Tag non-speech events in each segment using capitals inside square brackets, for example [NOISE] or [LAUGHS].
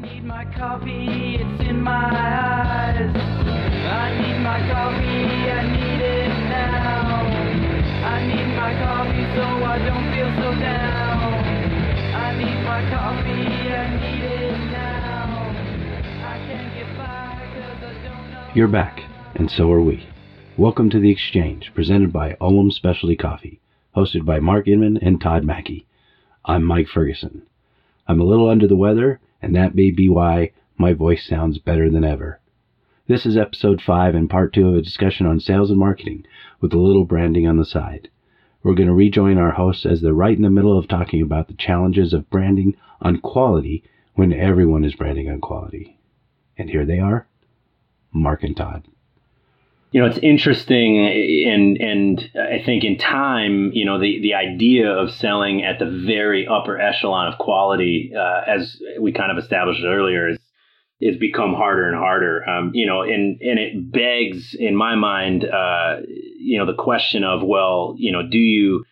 need my coffee, it's in my eyes. I need my coffee, I need it now. I need my coffee so I don't feel so down. I need my coffee, I need it now. You're back, and so are we. Welcome to The Exchange, presented by Olam Specialty Coffee, hosted by Mark Inman and Todd Mackey. I'm Mike Ferguson. I'm a little under the weather, and that may be why my voice sounds better than ever. This is episode 5 and part 2 of a discussion on sales and marketing, with a little branding on the side. We're going to rejoin our hosts as they're right in the middle of talking about the challenges of branding on quality when everyone is branding on quality. And here they are, Mark and Todd. You know it's interesting and and I think in time you know the the idea of selling at the very upper echelon of quality uh, as we kind of established earlier is is become harder and harder. Um, you know and and it begs in my mind uh, you know the question of well you know do you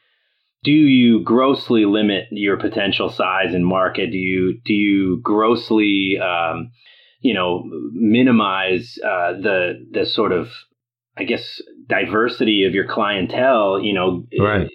do you grossly limit your potential size and market? Do you do you grossly um, you know minimize uh, the the sort of I guess diversity of your clientele, you know, Right.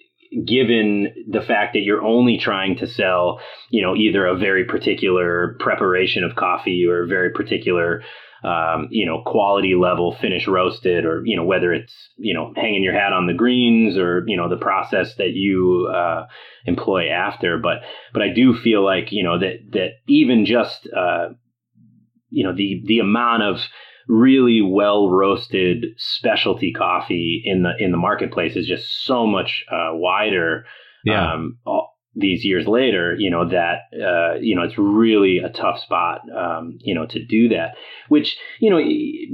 given the fact that you're only trying to sell, you know, either a very particular preparation of coffee or a very particular um, you know, quality level finish roasted or, you know, whether it's, you know, hanging your hat on the greens or, you know, the process that you uh, employ after. But but I do feel like, you know, that that even just uh, you know, the the amount of really well roasted specialty coffee in the in the marketplace is just so much uh, wider Yeah. um, all, these years later you know that uh, you know it's really a tough spot um, you know to do that which you know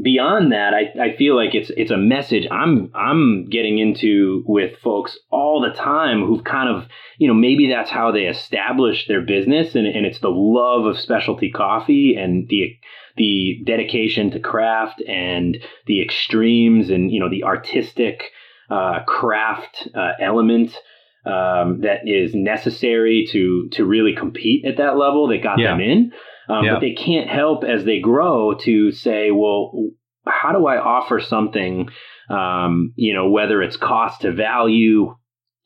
beyond that I, I feel like it's it's a message I'm I'm getting into with folks all the time who've kind of you know maybe that's how they establish their business and, and it's the love of specialty coffee and the the dedication to craft and the extremes and you know the artistic uh, craft uh, element um, that is necessary to to really compete at that level that got Yeah. them in. Um, Yeah. But they can't help as they grow to say, well, how do I offer something? Um, you know, whether it's cost to value,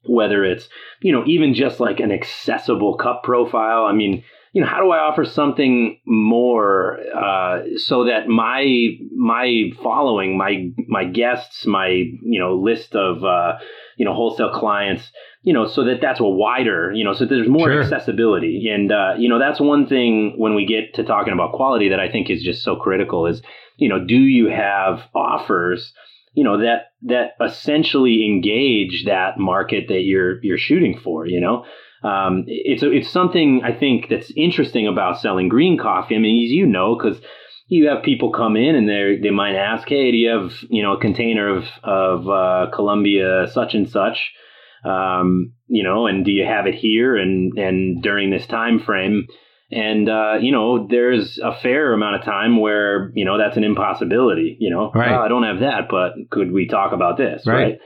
whether it's you know even just like an accessible cup profile. I mean, you know, how do I offer something more uh, so that my my following, my my guests, my you know list of uh, you know wholesale clients, you know, so that that's a wider, you know, so there's more Sure. accessibility, and uh, you know that's one thing when we get to talking about quality that I think is just so critical is you know do you have offers you know that that essentially engage that market that you're you're shooting for you know um, it's it's something I think that's interesting about selling green coffee. I mean, as you know, because you have people come in and they they might ask, "Hey, do you have you know a container of of uh, Colombia such and such?" Um, you know, and do you have it here and and during this time frame? And uh, you know, there's a fair amount of time where you know that's an impossibility. You know, Right. "Oh, I don't have that, but could we talk about this? Right.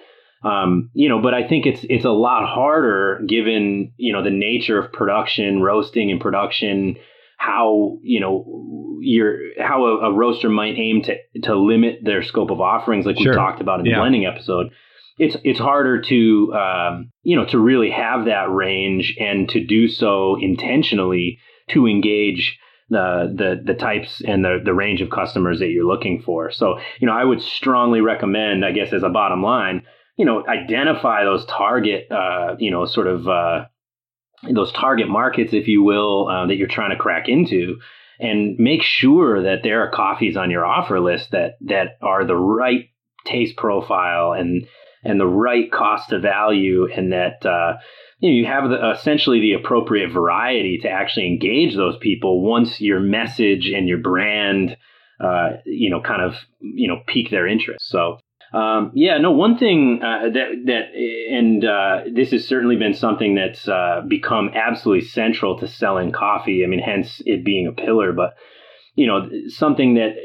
Um, you know, but I think it's it's a lot harder given you know the nature of production, roasting and production, how you know your how a, a roaster might aim to to limit their scope of offerings, like Sure. we talked about in the Yeah. blending episode. It's it's harder to um, you know to really have that range and to do so intentionally to engage the the the types and the the range of customers that you're looking for. So you know, I would strongly recommend, I guess, as a bottom line, you know, identify those target, uh, you know, sort of uh, those target markets, if you will, uh, that you're trying to crack into, and make sure that there are coffees on your offer list that that are the right taste profile and and the right cost to value, and that uh, you know you have the, essentially the appropriate variety to actually engage those people once your message and your brand, uh, you know, kind of you know pique their interest. So. Um, yeah, no. One thing uh, that that and uh, this has certainly been something that's uh, become absolutely central to selling coffee. I mean, hence it being a pillar. But you know, something that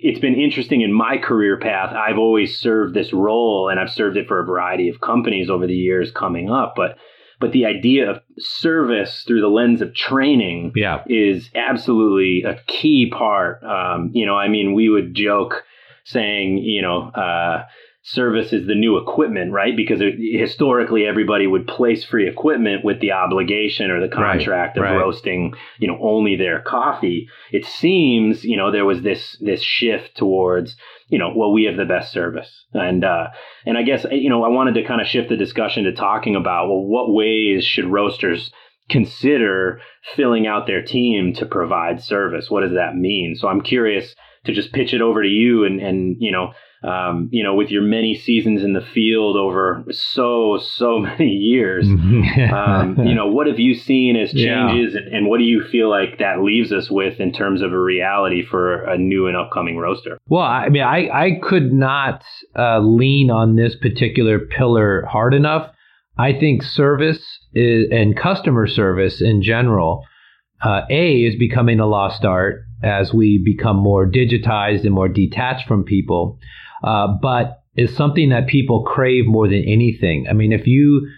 it's been interesting in my career path. I've always served this role, and I've served it for a variety of companies over the years coming up. But but the idea of service through the lens of training Yeah. is absolutely a key part. Um, you know, I mean, we would joke saying, you know, uh, service is the new equipment, right? Because it, historically, everybody would place free equipment with the obligation or the Right, contract of right. roasting, you know, only their coffee. It seems, you know, there was this this shift towards, you know, well, we have the best service, and uh, and I guess you know, I wanted to kind of shift the discussion to talking about well, what ways should roasters consider filling out their team to provide service? What does that mean? So I'm curious to just pitch it over to you and and you know um, you know with your many seasons in the field over so so [LAUGHS] many years um, [LAUGHS] you know what have you seen as Yeah. changes and, and what do you feel like that leaves us with in terms of a reality for a new and upcoming roaster Well, I mean, I, I could not uh, lean on this particular pillar hard enough. I think service is, and customer service in general, uh, A, is becoming a lost art as we become more digitized and more detached from people, uh, but it's something that people crave more than anything. I mean, if you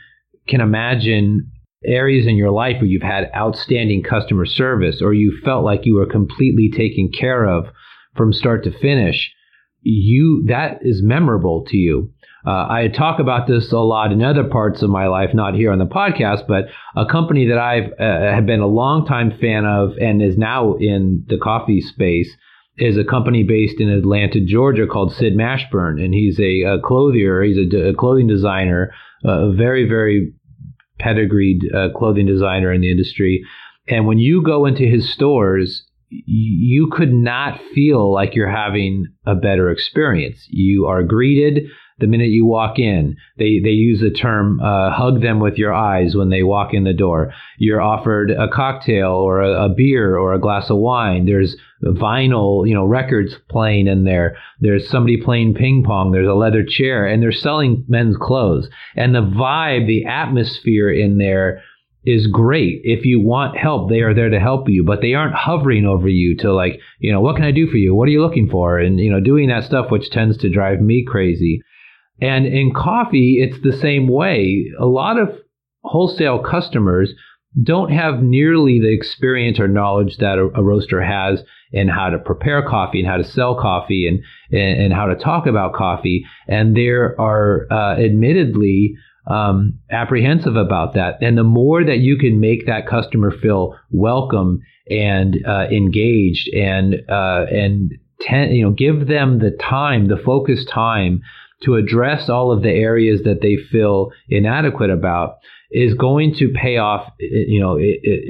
can imagine areas in your life where you've had outstanding customer service or you felt like you were completely taken care of from start to finish, you that is memorable to you. Uh, I talk about this a lot in other parts of my life, not here on the podcast, but a company that I've uh, have been a longtime fan of and is now in the coffee space is a company based in Atlanta, Georgia, called Sid Mashburn, and he's a, a clothier. He's a, a clothing designer, a very very pedigreed uh, clothing designer in the industry. And when you go into his stores, you could not feel like you're having a better experience. You are greeted the minute you walk in. They they use the term uh, "hug them with your eyes" when they walk in the door. You're offered a cocktail or a, a beer or a glass of wine. There's vinyl, you know, records playing in there. There's somebody playing ping pong. There's a leather chair, and they're selling men's clothes. And the vibe, the atmosphere in there is great. If you want help, they are there to help you, but they aren't hovering over you to like, you know, what can I do for you? What are you looking for? And, you know, doing that stuff, which tends to drive me crazy. And in coffee, it's the same way. A lot of wholesale customers don't have nearly the experience or knowledge that a, a roaster has in how to prepare coffee and how to sell coffee and, and, and how to talk about coffee. And there are uh, admittedly um, apprehensive about that. And the more that you can make that customer feel welcome and uh, engaged and uh, and ten, you know give them the time, the focused time to address all of the areas that they feel inadequate about is going to pay off you know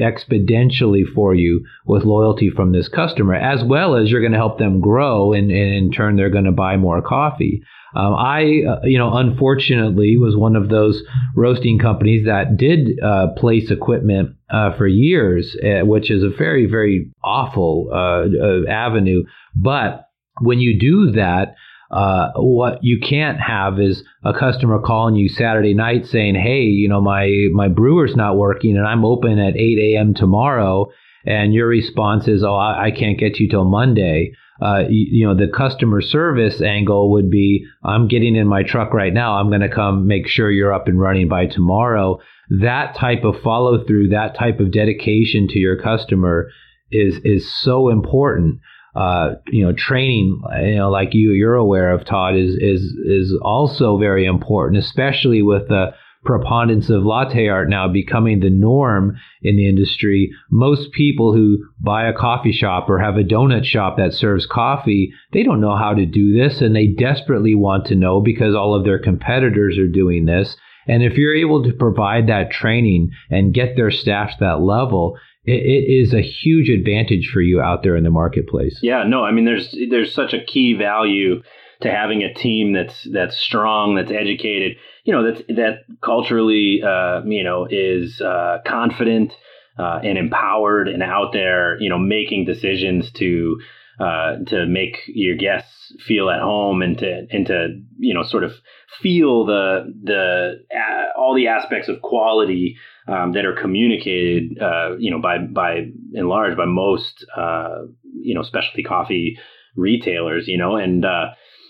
exponentially for you with loyalty from this customer as well as you're going to help them grow and, and in turn they're going to buy more coffee um, I, uh, you know, unfortunately was one of those roasting companies that did uh, place equipment uh, for years, uh, which is a very, very awful uh, uh, avenue. But when you do that, uh, what you can't have is a customer calling you Saturday night saying, "Hey, you know, my my brewer's not working, and I'm open at 8 a.m. tomorrow." And your response is, "Oh, I, I can't get you till Monday." uh, you, you know, the customer service angle would be, I'm getting in my truck right now. I'm going to come make sure you're up and running by tomorrow. That type of follow through, that type of dedication to your customer is is so important. Uh, you know, training, you know, like you you're aware of, Todd, is is is also very important, especially with the preponderance of latte art now becoming the norm in the industry. Most people who buy a coffee shop or have a donut shop that serves coffee, they don't know how to do this and they desperately want to know because all of their competitors are doing this. And if you're able to provide that training and get their staff to that level, it, is a huge advantage for you out there in the marketplace. Yeah, no, I mean there's there's such a key value to having a team that's that's strong, that's educated, you know, that's that culturally, uh, you know, is uh, confident uh, and empowered and out there, you know, making decisions to uh, to make your guests feel at home and to and to you know sort of feel the the uh, all the aspects of quality um, that are communicated, uh, you know, by by and large by most uh, you know specialty coffee retailers, you know, and uh,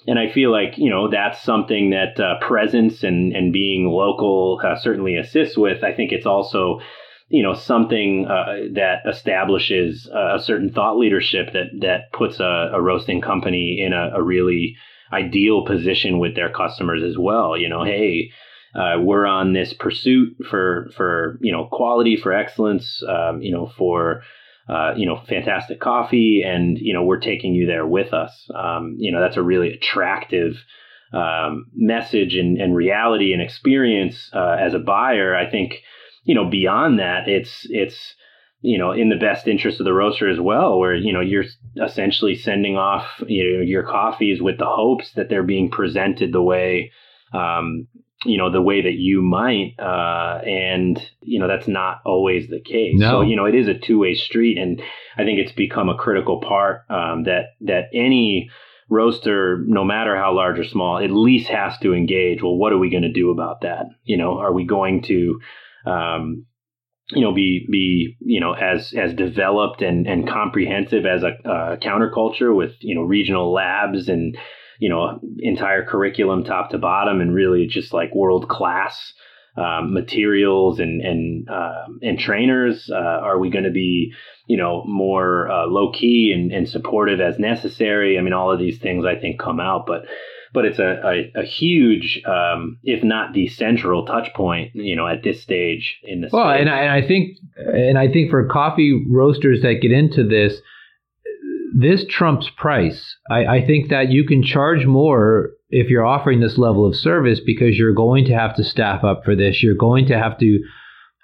and I feel like you know that's something that uh, presence and and being local uh, certainly assists with. I think it's also you know something uh, that establishes a certain thought leadership that that puts a, a roasting company in a, a, really ideal position with their customers as well. You know, hey. Uh, we're on this pursuit for for you know quality for excellence um, you know for uh, you know, fantastic coffee, and you know, we're taking you there with us. Um, you know, that's a really attractive um, message and, and, reality and experience uh, as a buyer. I think, you know, beyond that, it's it's you know in the best interest of the roaster as well, where you know you're essentially sending off you know your coffees with the hopes that they're being presented the way um, you know the way that you might uh, and you know that's not always the case no. so you know it is a two-way street and i think it's become a critical part um, that that any roaster no matter how large or small at least has to engage well what are we going to do about that you know are we going to um, you know be be you know as as developed and and comprehensive as a uh, Counter Culture with you know regional labs and you know entire curriculum top to bottom and really just like world class um, materials and and uh, and trainers? Uh, are we going to be you know more uh, low key and, and supportive as necessary? I mean, all of these things I think come out, but but it's a, a, a huge, um, if not the central touch point, you know, at this stage in the well, and I, and I think and I think for coffee roasters that get into this, this trumps price. I, I, think that you can charge more if you're offering this level of service because you're going to have to staff up for this. You're going to have to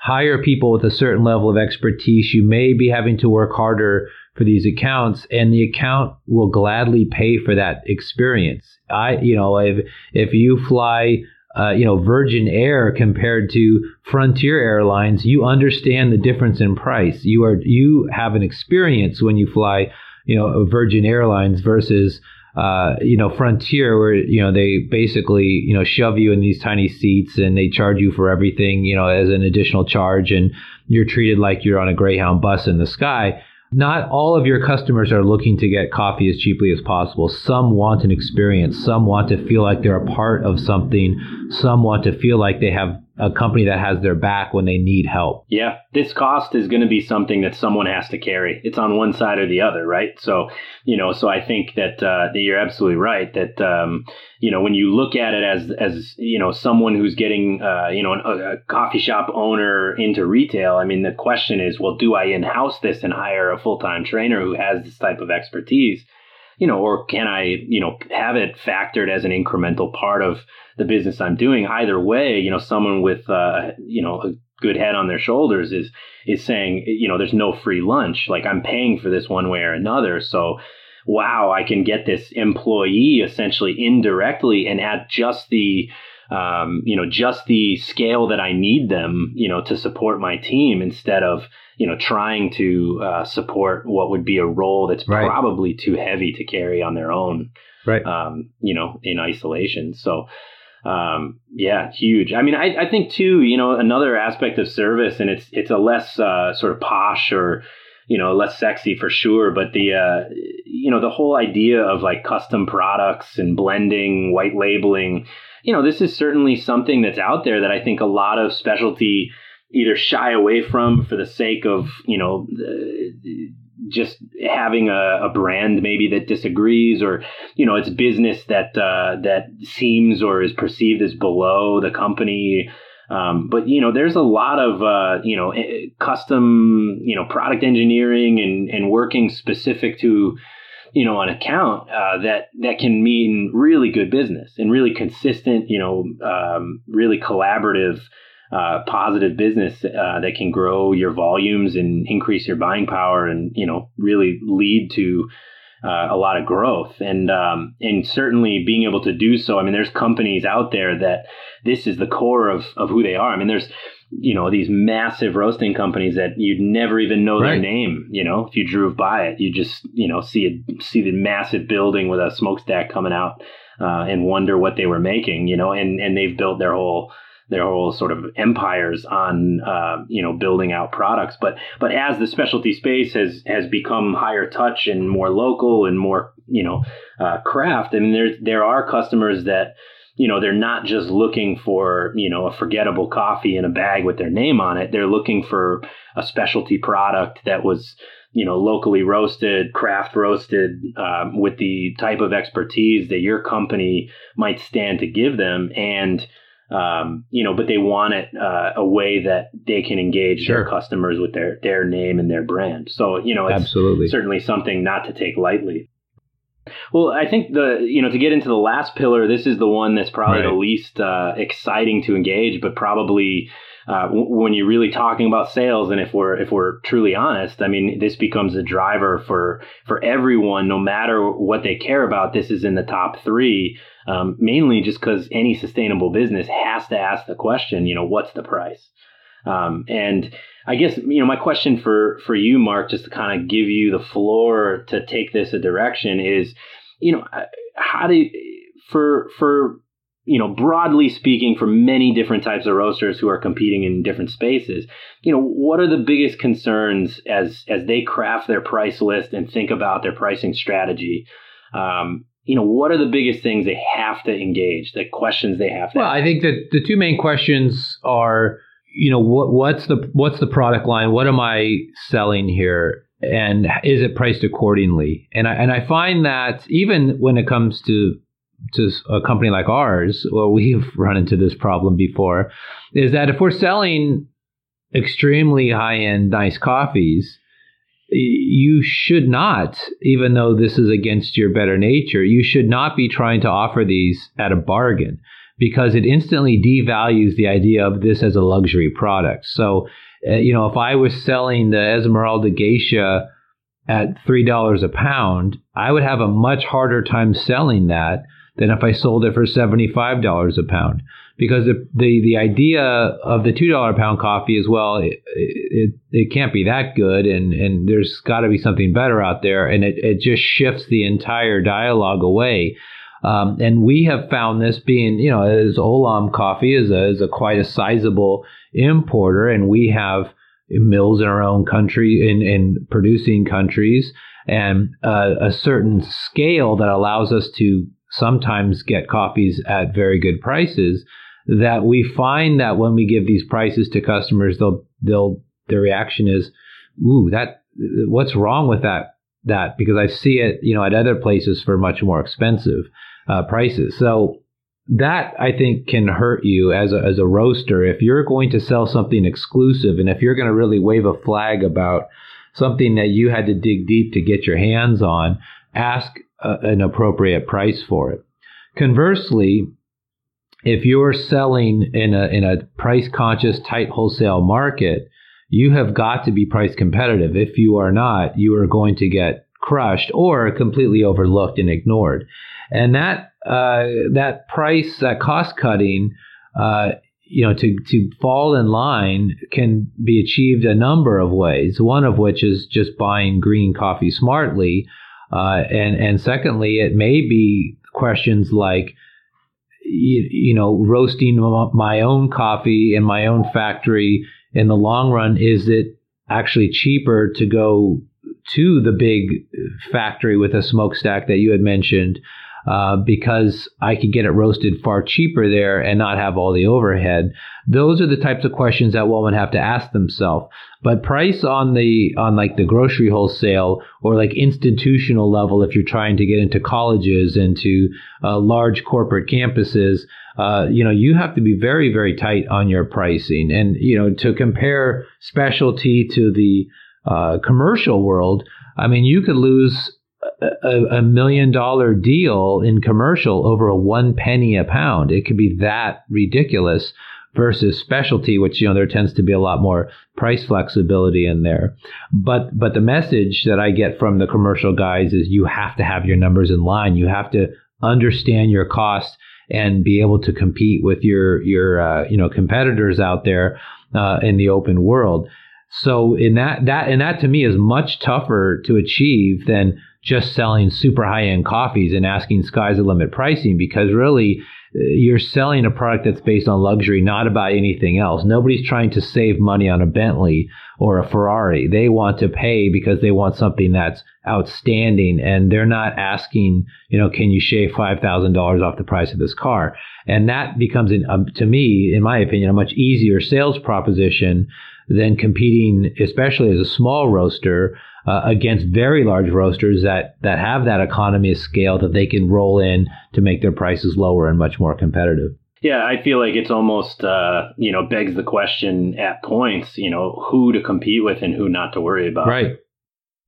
hire people with a certain level of expertise. You may be having to work harder for these accounts, and the account will gladly pay for that experience. I, you know, if if you fly uh, you know, Virgin Air compared to Frontier Airlines, you understand the difference in price. You are you have an experience when you fly you know Virgin Airlines versus uh, you know Frontier, where you know they basically you know shove you in these tiny seats and they charge you for everything you know as an additional charge, and you're treated like you're on a Greyhound bus in the sky. Not all of your customers are looking to get coffee as cheaply as possible. Some want an experience. Some want to feel like they're a part of something. Some want to feel like they have a company that has their back when they need help. Yeah, this cost is going to be something that someone has to carry. It's on one side or the other, right? So, you know, so I think that uh, that you're absolutely right. That um, you know, when you look at it as as you know someone who's getting uh, you know a, a coffee shop owner into retail, I mean, the question is, well, do I in house this and hire a full time trainer who has this type of expertise? You know, or can I, you know, have it factored as an incremental part of the business I'm doing. Either way, you know, someone with uh, you know a good head on their shoulders is is saying, you know, there's no free lunch. Like I'm paying for this one way or another. So wow, I can get this employee essentially indirectly and at just the um, you know, just the scale that I need them, you know, to support my team instead of, you know, trying to uh, support what would be a role that's right. probably too heavy to carry on their own, right? Um, you know, in isolation. So, um, yeah, huge. I mean, I, I think too, you know, another aspect of service, and it's it's a less uh, sort of posh or you know less sexy for sure, but the uh, you know the whole idea of like custom products and blending, white labeling, you know, this is certainly something that's out there that I think a lot of specialty either shy away from for the sake of you know just having a, a, brand maybe that disagrees or you know it's business that uh, that seems or is perceived as below the company um, but you know there's a lot of uh, you know eh, custom you know product engineering and and working specific to you know an account uh, that that can mean really good business and really consistent you know um, really collaborative uh, positive business uh, that can grow your volumes and increase your buying power and you know really lead to uh, a lot of growth and um, and certainly being able to do so. I mean, there's companies out there that this is the core of of who they are. I mean, there's you know these massive roasting companies that you'd never even know right. their name. You know, if you drove by it, you just you know see it see the massive building with a smokestack coming out uh, and wonder what they were making. You know, and and they've built their whole their whole sort of empires on uh, you know building out products. But but as the specialty space has has become higher touch and more local and more you know uh, craft, I mean there there are customers that you know they're not just looking for you know a forgettable coffee in a bag with their name on it. They're looking for a specialty product that was you know locally roasted, craft roasted, um, with the type of expertise that your company might stand to give them and um, you know, but they want it uh, a way that they can engage sure. their customers with their their name and their brand. So you know, it's Absolutely. certainly something not to take lightly. Well, I think the you know to get into the last pillar, this is the one that's probably right. the least uh, exciting to engage, but probably uh, w- when you're really talking about sales, and if we're if we're truly honest, I mean, this becomes a driver for for everyone, no matter what they care about. This is in the top three, um, mainly just because any sustainable business has to ask the question, you know, what's the price? Um, and I guess you know my question for for you, Mark, just to kind of give you the floor to take this a direction is, you know, how do for for you know, broadly speaking, for many different types of roasters who are competing in different spaces, you know, what are the biggest concerns as as they craft their price list and think about their pricing strategy? Um, you know, what are the biggest things they have to engage? The questions they have to. Well, ask? I think that the two main questions are, you know, what what's the what's the product line? What am I selling here? And is it priced accordingly? And I and I find that even when it comes to to a company like ours, well, [LAUGHS] we've run into this problem before, is that if we're selling extremely high end nice coffees, you should not, even though this is against your better nature, you should not be trying to offer these at a bargain because it instantly devalues the idea of this as a luxury product. So, uh, you know, if I was selling the Esmeralda Geisha at $3 a pound, I would have a much harder time selling that than if I sold it for $75 a pound. Because the, the, the idea of the $2 a pound coffee as well, it, it, it can't be that good and, and there's got to be something better out there. And it, it just shifts the entire dialogue away. Um, and we have found this being, you know, as Olam Coffee is a, is a quite a sizable importer, and we have mills in our own country in, in producing countries and uh, a certain scale that allows us to sometimes get coffees at very good prices that we find that when we give these prices to customers they'll they'll their reaction is ooh that what's wrong with that that? Because I see it you know at other places for much more expensive uh, prices. So that I think can hurt you as a, as a roaster if you're going to sell something exclusive and if you're going to really wave a flag about something that you had to dig deep to get your hands on ask an appropriate price for it. Conversely, if you're selling in a in a price conscious tight wholesale market, you have got to be price competitive. If you are not, you are going to get crushed or completely overlooked and ignored. And that uh, that price, that cost cutting, uh, you know, to to fall in line can be achieved a number of ways. One of which is just buying green coffee smartly, uh, and and secondly, it may be questions like, you, you know, roasting my own coffee in my own factory. In the long run, is it actually cheaper to go to the big factory with a smokestack that you had mentioned? Uh, because I could get it roasted far cheaper there and not have all the overhead. Those are the types of questions that would have to ask themselves. But price on the on like the grocery wholesale or like institutional level, if you're trying to get into colleges and to uh, large corporate campuses, uh, you know, you have to be very very tight on your pricing. And you know, to compare specialty to the uh, commercial world, I mean, you could lose a, a, million dollar deal in commercial over a one penny a pound. It could be that ridiculous versus specialty, which you know there tends to be a lot more price flexibility in there. But but the message that I get from the commercial guys is you have to have your numbers in line. You have to understand your cost and be able to compete with your your uh, you know competitors out there uh, in the open world. So in that that and that to me is much tougher to achieve than just selling super high end coffees and asking sky's the limit pricing because really you're selling a product that's based on luxury, not about anything else. Nobody's trying to save money on a Bentley or a Ferrari. They want to pay because they want something that's outstanding and they're not asking, you know, can you shave $5,000 off the price of this car? And that becomes, an, um, to me, in my opinion, a much easier sales proposition than competing, especially as a small roaster, uh, against very large roasters that that have that economy of scale that they can roll in to make their prices lower and much more competitive. Yeah, I feel like it's almost uh, you know begs the question at points, you know, who to compete with and who not to worry about. Right.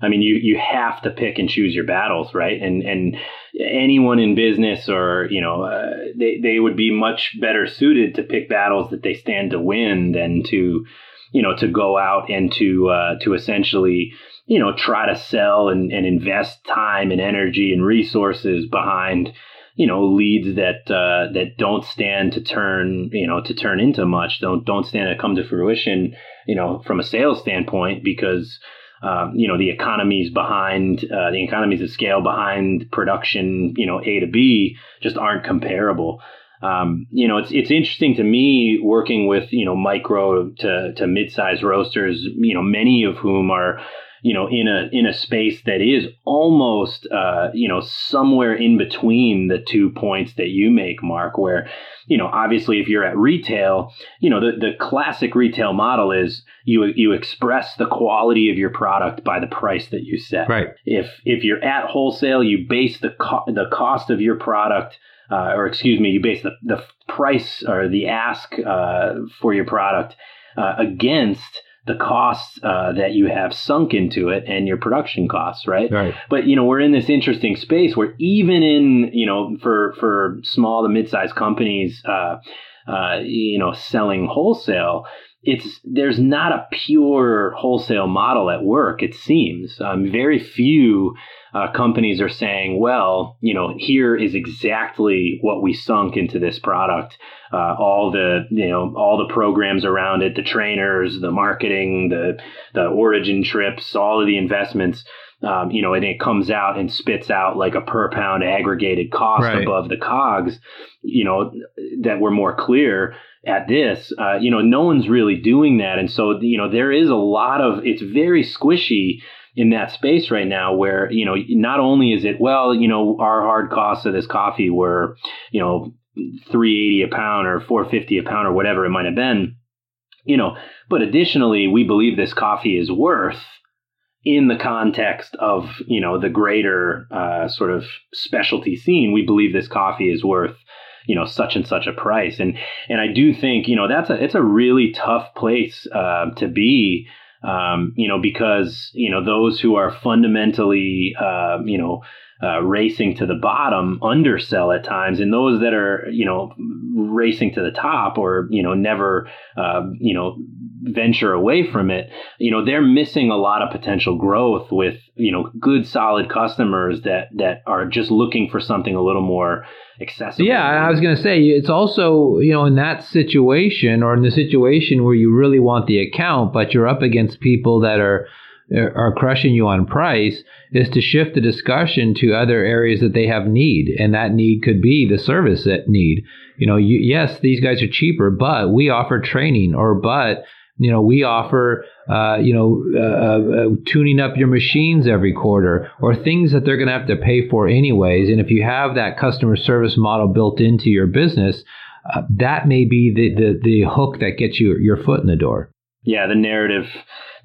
I mean, you you have to pick and choose your battles, right? And and anyone in business or you know uh, they they would be much better suited to pick battles that they stand to win than to you know to go out and to uh, to essentially you know, try to sell and, and invest time and energy and resources behind, you know, leads that uh, that don't stand to turn, you know, to turn into much, don't don't stand to come to fruition, you know, from a sales standpoint because. Um, you know the economies behind uh, the economies of scale behind production, you know A to B, just aren't comparable. Um, you know, it's it's interesting to me working with you know micro to to mid sized roasters, you know, many of whom are you know in a in a space that is almost uh, you know somewhere in between the two points that you make mark where you know obviously if you're at retail you know the, the classic retail model is you you express the quality of your product by the price that you set. Right. If if you're at wholesale you base the co- the cost of your product uh, or excuse me you base the, the price or the ask uh, for your product uh, against the costs uh, that you have sunk into it and your production costs, right? Right. But you know, we're in this interesting space where even in you know for for small to mid-sized companies, uh, uh, you know, selling wholesale, it's there's not a pure wholesale model at work. It seems um, very few uh, companies are saying, well, you know, here is exactly what we sunk into this product. Uh, all the, you know, all the programs around it, the trainers, the marketing, the, the origin trips, all of the investments. Um, you know, and it comes out and spits out like a per pound aggregated cost Right. above the cogs, you know, that were more clear at this. Uh, you know, no one's really doing that. And so, you know, there is a lot of, it's very squishy in that space right now where, you know, not only is it, well, you know, our hard costs of this coffee were, you know, 380 a pound or 450 a pound or whatever it might have been, you know, but additionally, we believe this coffee is worth in the context of you know the greater uh, sort of specialty scene, we believe this coffee is worth you know such and such a price, and and I do think you know that's a it's a really tough place uh, to be. Um, you know, because you know those who are fundamentally, uh, you know, uh, racing to the bottom undersell at times, and those that are you know racing to the top or you know never uh, you know venture away from it, you know they're missing a lot of potential growth with you know good solid customers that that are just looking for something a little more accessible. Yeah, I was going to say it's also you know in that situation or in the situation where you really want the account, but you're up against people that are are crushing you on price is to shift the discussion to other areas that they have need. And that need could be the service that need. You know you, yes these guys are cheaper but we offer training or but you know we offer uh, you know uh, uh, tuning up your machines every quarter or things that they're going to have to pay for anyways. And if you have that customer service model built into your business uh, that may be the, the the hook that gets you your foot in the door yeah the narrative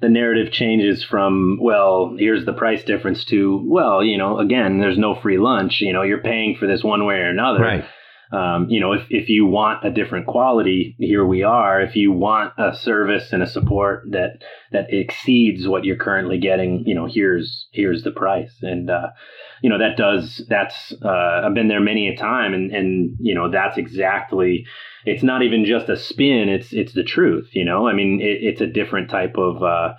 the narrative changes from well here's the price difference to well you know again there's no free lunch you know you're paying for this one way or another. Right. Um, you know if, if you want a different quality here we are. If you want a service and a support that that exceeds what you're currently getting you know here's here's the price. And uh, you know that does that's uh, i've been there many a time and and you know that's exactly it's not even just a spin it's it's the truth you know i mean it, it's a different type of uh,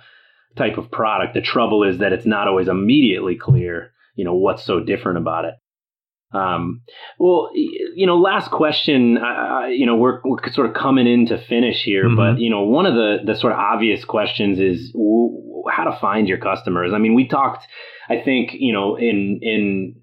type of product the trouble is that it's not always immediately clear you know what's so different about it Um, well, you know, last question. Uh, you know, we're, we're sort of coming in to finish here, mm-hmm. but you know, one of the the sort of obvious questions is w- how to find your customers. I mean, we talked. I think you know, in in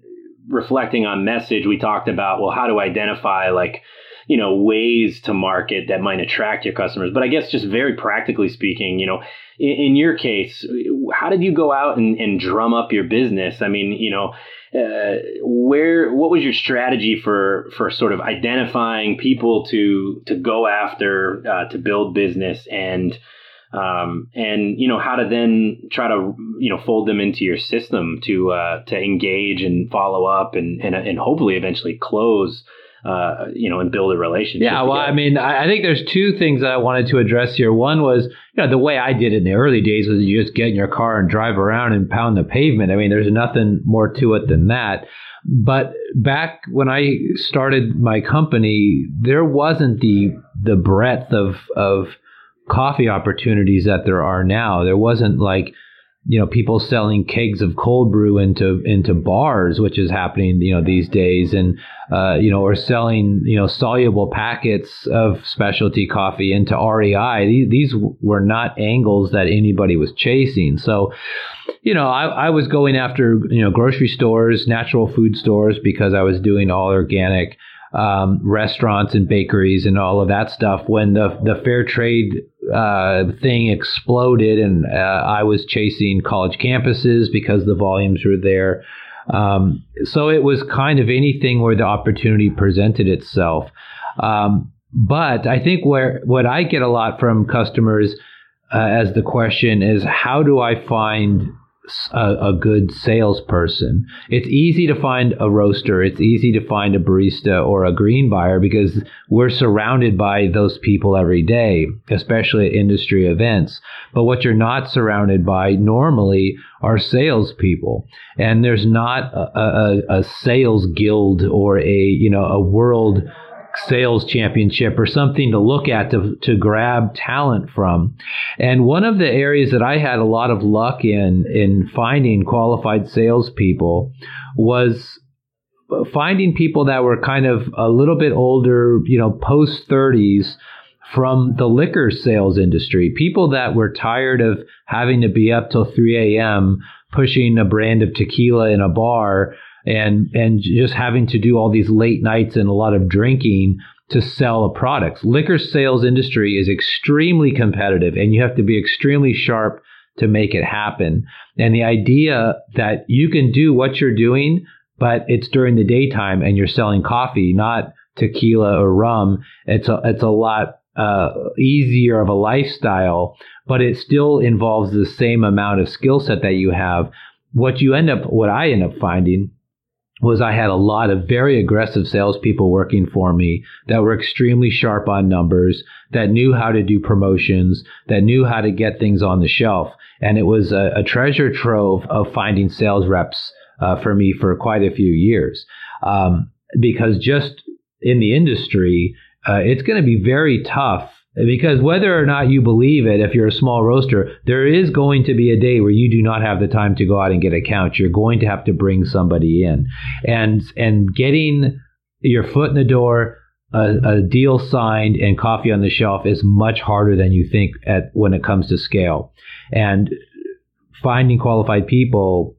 reflecting on message, we talked about well, how to identify like you know ways to market that might attract your customers. But I guess just very practically speaking, you know, in, in your case, how did you go out and, and drum up your business? I mean, you know uh, where what was your strategy for for sort of identifying people to to go after uh, to build business and um, and you know how to then try to you know fold them into your system to uh, to engage and follow up and and, and hopefully eventually close uh, you know, and build a relationship. Yeah, well, together. I mean, I think there's two things that I wanted to address here. One was, you know, the way I did in the early days was you just get in your car and drive around and pound the pavement. I mean, there's nothing more to it than that. But back when I started my company, there wasn't the the breadth of of coffee opportunities that there are now. There wasn't like you know people selling kegs of cold brew into into bars which is happening you know these days and uh, you know or selling you know soluble packets of specialty coffee into REI these, these were not angles that anybody was chasing so you know I, I was going after you know grocery stores natural food stores because I was doing all organic um, restaurants and bakeries and all of that stuff when the the fair trade uh, thing exploded and uh, I was chasing college campuses because the volumes were there. Um, so it was kind of anything where the opportunity presented itself. Um, but I think where what I get a lot from customers uh, as the question is how do I find a, a, good salesperson. It's easy to find a roaster. It's easy to find a barista or a green buyer because we're surrounded by those people every day, especially at industry events. But what you're not surrounded by normally are salespeople. And there's not a, a, a sales guild or a, you know, a world sales championship or something to look at to, to grab talent from. And one of the areas that I had a lot of luck in, in finding qualified salespeople was finding people that were kind of a little bit older, you know, post 30s from the liquor sales industry, people that were tired of having to be up till 3 a.m. pushing a brand of tequila in a bar and and just having to do all these late nights and a lot of drinking to sell a product. Liquor sales industry is extremely competitive and you have to be extremely sharp to make it happen. And the idea that you can do what you're doing, but it's during the daytime and you're selling coffee, not tequila or rum, it's a, it's a lot uh, easier of a lifestyle, but it still involves the same amount of skill set that you have. What you end up, what I end up finding was I had a lot of very aggressive salespeople working for me that were extremely sharp on numbers, that knew how to do promotions, that knew how to get things on the shelf. And it was a, a treasure trove of finding sales reps uh, for me for quite a few years. Um, because just in the industry, uh, it's going to be very tough because whether or not you believe it, if you're a small roaster, there is going to be a day where you do not have the time to go out and get accounts. You're going to have to bring somebody in, and and getting your foot in the door, a, a deal signed, and coffee on the shelf is much harder than you think at when it comes to scale, and finding qualified people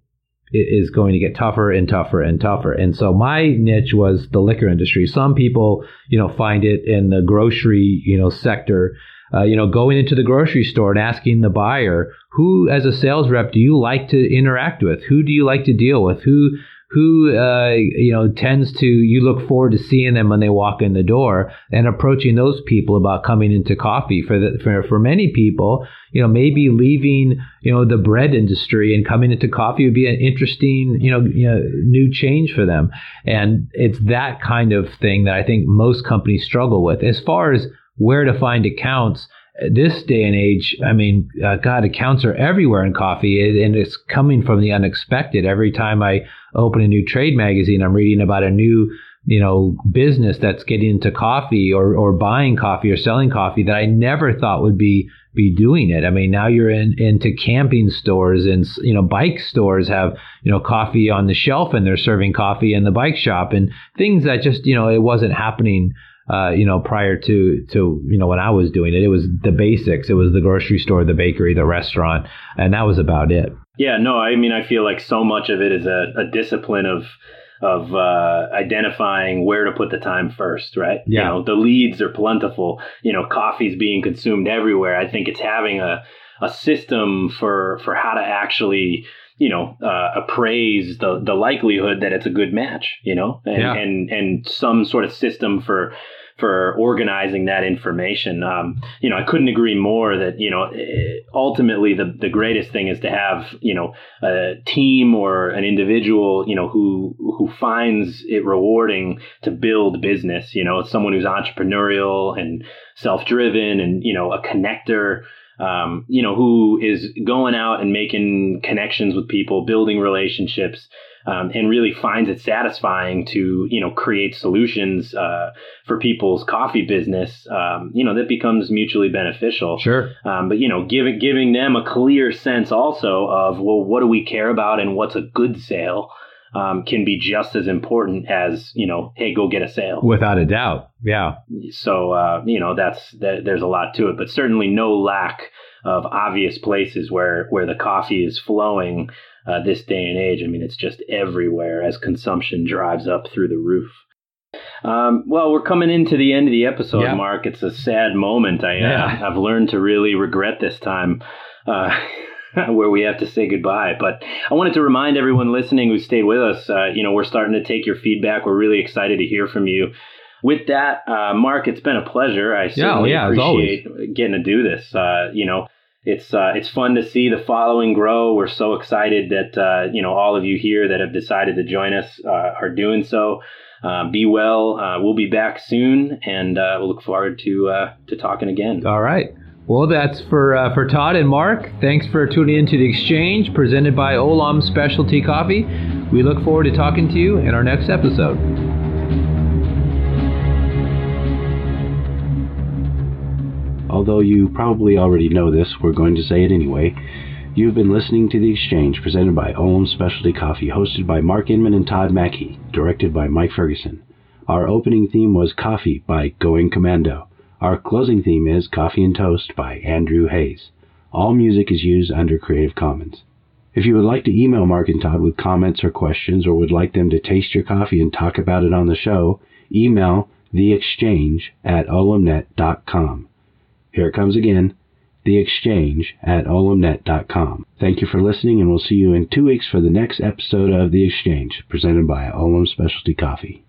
is going to get tougher and tougher and tougher. And so my niche was the liquor industry. Some people, you know, find it in the grocery, you know, sector. Uh, you know, going into the grocery store and asking the buyer, who, as a sales rep, do you like to interact with? Who do you like to deal with? Who who uh, you know tends to you look forward to seeing them when they walk in the door and approaching those people about coming into coffee. For the, for for many people you know maybe leaving you know the bread industry and coming into coffee would be an interesting you know, you know new change for them. And it's that kind of thing that I think most companies struggle with. As far as where to find accounts this day and age, I mean, uh, God, accounts are everywhere in coffee, and it's coming from the unexpected. Every time I open a new trade magazine, I'm reading about a new you know, business that's getting into coffee or, or buying coffee or selling coffee that I never thought would be be doing it. I mean, now you're in into camping stores and you know bike stores have you know coffee on the shelf and they're serving coffee in the bike shop and things that just you know it wasn't happening. Uh, you know, prior to to you know when I was doing it, it was the basics. It was the grocery store, the bakery, the restaurant, and that was about it. Yeah, no, I mean, I feel like so much of it is a, a discipline of of uh, identifying where to put the time first, right? Yeah. You know, the leads are plentiful. You know, coffee's being consumed everywhere. I think it's having a a system for for how to actually you know uh, appraise the the likelihood that it's a good match you know and Yeah. and and some sort of system for for organizing that information. Um, you know i couldn't agree more that you know eh, ultimately the the greatest thing is to have you know a team or an individual you know who who finds it rewarding to build business. You know someone who's entrepreneurial and self-driven and you know a connector um, you know, who is going out and making connections with people, building relationships, um, and really finds it satisfying to, you know, create solutions uh, for people's coffee business. Um, you know, that becomes mutually beneficial. Sure. Um, but you know, giving giving them a clear sense also of well, what do we care about and what's a good sale um, can be just as important as you know, hey, go get a sale Without a doubt. Yeah. so uh, you know that's that, there's a lot to it but certainly no lack of obvious places where where the coffee is flowing uh, this day and age i mean it's just everywhere as consumption drives up through the roof um, well we're coming into the end of the episode Yeah. mark it's a sad moment i Yeah. uh, i've learned to really regret this time uh, [LAUGHS] [LAUGHS] where we have to say goodbye. But I wanted to remind everyone listening who stayed with us, uh, you know, we're starting to take your feedback. We're really excited to hear from you. With that, uh, Mark, it's been a pleasure. I certainly yeah, always. appreciate getting to do this. Uh, you know, it's uh, it's fun to see the following grow. We're so excited that uh, you know all of you here that have decided to join us uh, are doing so. Uh, be well. Uh, we'll be back soon, and uh, we'll look forward to uh, to talking again. All right. Well, that's for uh, for Todd and Mark. Thanks for tuning into the exchange presented by Olam Specialty Coffee. We look forward to talking to you in our next episode. Although you probably already know this, we're going to say it anyway. You've been listening to The Exchange, presented by Olam Specialty Coffee, hosted by Mark Inman and Todd Mackey, directed by Mike Ferguson. Our opening theme was Coffee by Going Commando. Our closing theme is Coffee and Toast by Andrew Hayes. All music is used under Creative Commons. If you would like to email Mark and Todd with comments or questions, or would like them to taste your coffee and talk about it on the show, email theexchange at olamnet.com. Here it comes again, the exchange at olamnet.com. Thank you for listening, and we'll see you in two weeks for the next episode of The Exchange, presented by Olam Specialty Coffee.